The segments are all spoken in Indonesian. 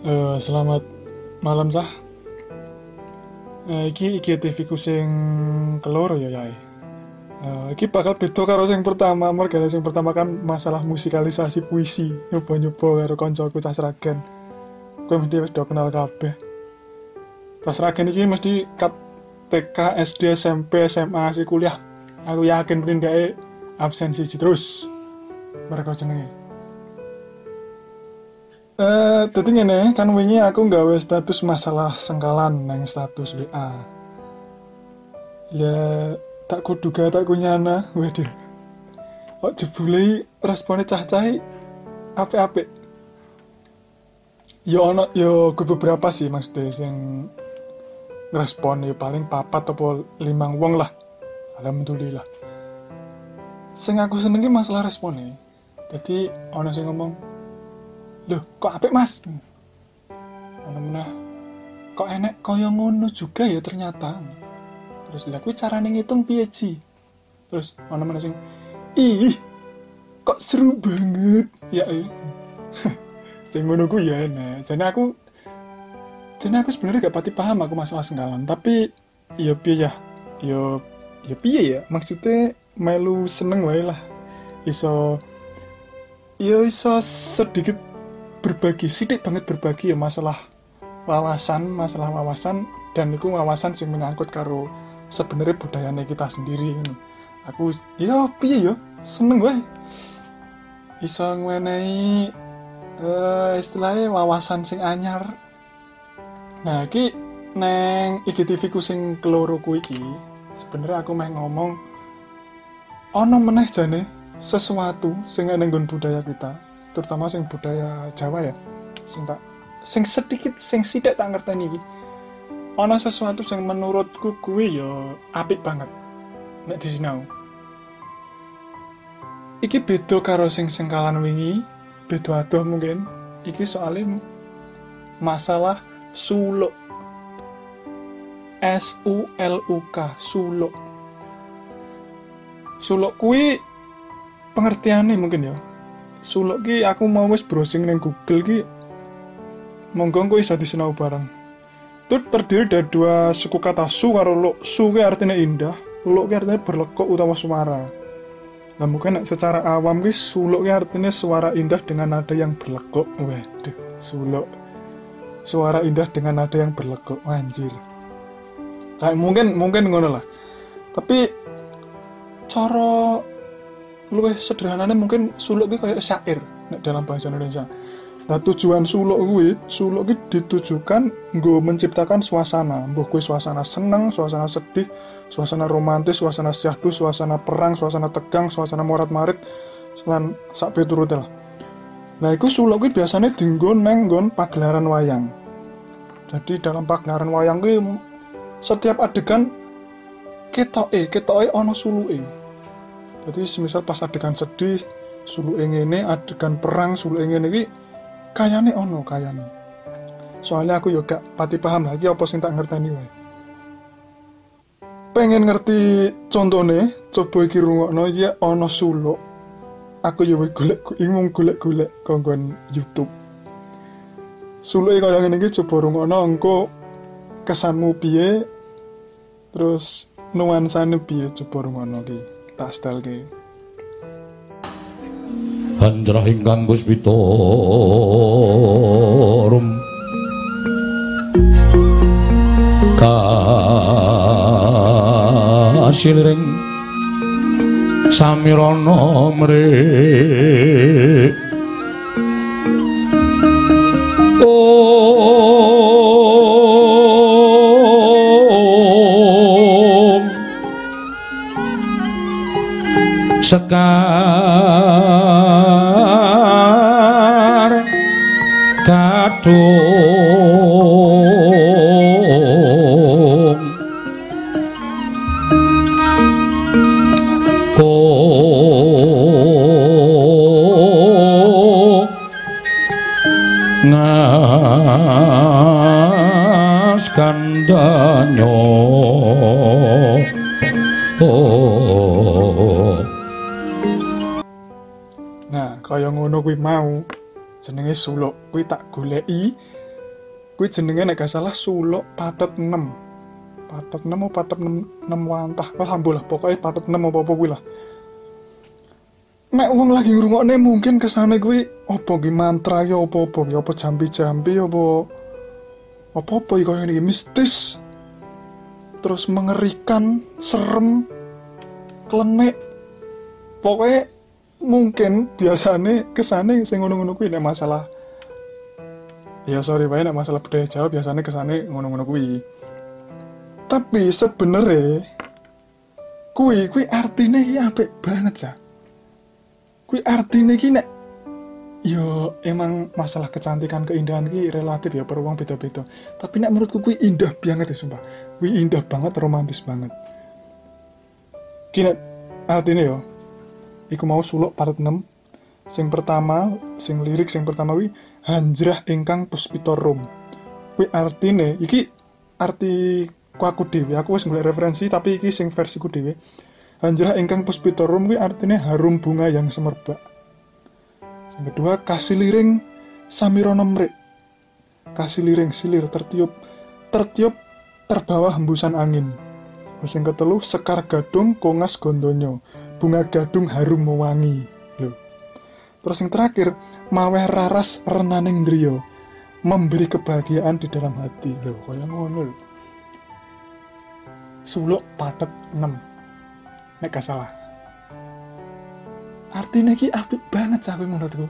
Eh, selamat malam sah. Eh, iki iki TV ku sing keloro ya yai. Eh, iki bakal beda karo sing pertama, merga sing pertama kan masalah musikalisasi puisi, nyoba-nyoba karo kancaku cah seragen. Kowe mesti wis do kenal kabeh. Cah seragen iki mesti kat TK, SD, SMP, SMA, si kuliah. Aku yakin pindake absen siji terus. Mereka jenenge. Eh, dadi ngene, kan wingi aku nggawe status masalah sengkalan nang status WA. Ya tak kuduga tak kunyana, waduh. Kok jebule responnya cah-cah apik-apik. Ya ono ya gue beberapa sih maksudnya sing ngerespon ya paling papat atau limang wong lah. Alhamdulillah. Sing aku senengi masalah responnya. Jadi ono sing ngomong, loh kok apik mas? Mana kok enek kaya ngono juga ya ternyata. Terus lah kuwi carane ngitung piye terus mana mana sing ih kok seru banget. Ya eh. Sing ngono ku ya enek. Jadi aku jadi aku sebenarnya gak pati paham aku masalah senggalan tapi ya piye ya? Ya ya piye ya? Maksudnya melu seneng wae lah. Iso ya iso sedikit berbagi sidik banget berbagi ya masalah wawasan masalah wawasan dan itu wawasan sing menyangkut karo sebenarnya budayanya kita sendiri ini. aku ya piye ya? Seneng wae. Iso ngwenehi uh, istilahnya wawasan sing anyar. Nah iki neng IGTV ku sing keloro ku iki sebenarnya aku meh ngomong ono meneh jane sesuatu sing ana nggon budaya kita terutama sing budaya Jawa ya. Sing tak sing sedikit sing sidak tak ngerti iki. Sesuatu sing menurutku kuwi ya apik banget. Nek disinau. Iki beda karo sing sengkalan wingi beda adoh mungkin. Iki soalnya masalah suluk. S U L U K suluk. Suluk kuwi pengertiannya mungkin ya suluk ki aku mau wis browsing neng Google ki monggo engko iso disinau bareng Tut terdiri dari dua suku kata su karo. Su ki artinya indah, lo ki artinya berlekuk utawa suara. Nah mungkin secara awam ki suluk ki artinya suara indah dengan nada yang berlekuk. Waduh, suluk. Suara indah dengan nada yang berlekuk. Anjir. Kayak mungkin mungkin ngono lah. Tapi cara luwih sederhananya mungkin suluk ki kayak syair dalam bahasa Indonesia. Nah tujuan suluk kuwi, suluk ki ditujukan nggo menciptakan suasana, mbuh kuwi suasana seneng, suasana sedih, suasana romantis, suasana syahdu, suasana perang, suasana tegang, suasana morat-marit, lan sak piturute lah. Nah, iku suluk biasanya dinggo neng nggon pagelaran wayang. Jadi dalam pagelaran wayang kuwi setiap adegan ketoke, ketoke ana suluke. Jadi semisal pas adegan sedih, suluke ngene, adegan perang, suluke ngene iki kayane ono kayane. Soalnya aku juga pati paham lagi apa sing tak ngerteni wae. Pengen ngerti contohnya coba iki rungokno iki ono suluk. Aku yo golek ingung golek-golek kongkon YouTube. Suluk kaya ngene iki coba rungokno engko kesanmu piye terus nuansane piye coba rungokno iki tas dalke ingkang Puspita rum kasiring samirana mri oh. Sekar. Kadung. Oh ngas kandanyo oh kaya ngono kuwi mau. Jenenge suluk kuwi tak goleki. Kuwi jenenge nek gak salah suluk patet 6 patet 6 apa patet 6, 6 wantah? Alhamdulillah pokoknya patet 6 apa-apa kuwi lah. Nek wong lagi ngrungokne mungkin kesane kuwi apa ki mantra ya apa-apa ya apa jambi-jambi? Apa-apa iki koyo iki? Mistis. Terus mengerikan serem klenek pokoknya mungkin biasanya kesane sing ngono-ngono kuwi nek masalah ya sorry bae nek masalah budaya Jawa biasanya kesane ngono-ngono kuwi. Tapi sebenarnya kuwi kuwi artinya iki apik banget ya kuwi artinya iki nek yo emang masalah kecantikan keindahan ki relatif ya per wong beda-beda. Tapi nek menurutku kuwi indah banget ya sumpah. Kuwi indah banget romantis banget. Kini artinya yo iku mau suluk part 6 sing pertama sing lirik sing pertama wi hanjrah ingkang puspita rum. Kuwi artine iki arti ku aku dhewe. Aku wis golek referensi tapi iki sing versiku dhewe. Hanjrah ingkang puspita rum kuwi artine harum bunga yang semerbak. Yang kedua kasih liring samirono mrik. Kasih liring silir tertiup tertiup terbawa hembusan angin. Yang ketelu sekar gadung kongas gondonyo bunga gadung harum mewangi. Loh terus yang terakhir maweh raras renaning drio memberi kebahagiaan di dalam hati. Loh kaya ngono suluk patet 6 nek gak salah. Artinya ki apik banget sampe menurutku.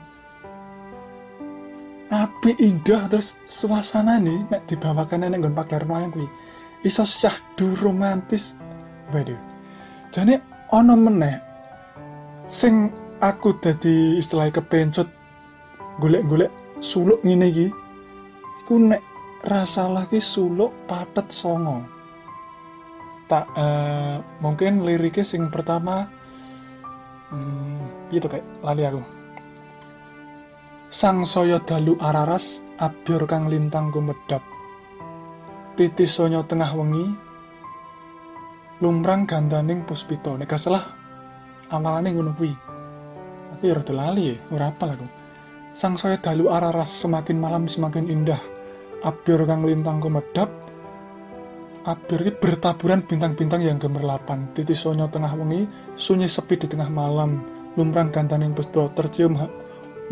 Apik indah terus suasana nih nek dibawakan nek nggon pageran wayang kuwi iso syahdu romantis waduh. Jane ana meneh sing aku dadi istilahnya kepencut golek-golek suluk ngene iki iku nek rasa lagi suluk patet songo. Tak eh, mungkin liriknya sing pertama hmm, gitu kayak lali aku. Sang soyo dalu araras abyor kang lintang gumedap titis sonyo tengah wengi lumrang gandaning puspito nek salah awalane ngono kuwi tapi ya rada lali ya ora aku sang soyo dalu araras semakin malam semakin indah abyor kang lintang gumedap Abir ini bertaburan bintang-bintang yang gemerlapan. Titis sonyo tengah wengi, sunyi sepi di tengah malam. Lumrang gantaning puspito tercium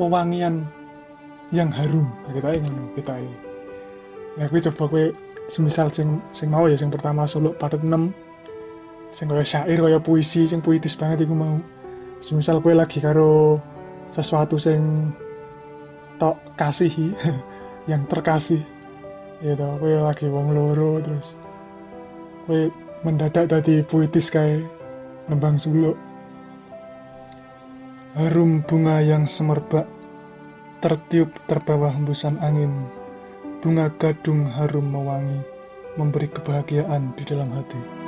wewangian yang harum. Nah, kita ini ngono, kita ini. Ya gue coba gue semisal sing sing mau ya sing pertama suluk padet 6 sing kaya syair kaya puisi sing puitis banget iku mau. Semisal gue lagi karo sesuatu sing tok kasihi yang terkasih tau gue lagi wong loro terus gue mendadak tadi puitis kayak nembang suluk. Harum bunga yang semerbak tertiup terbawa hembusan angin. Bunga gadung harum mewangi memberi kebahagiaan di dalam hati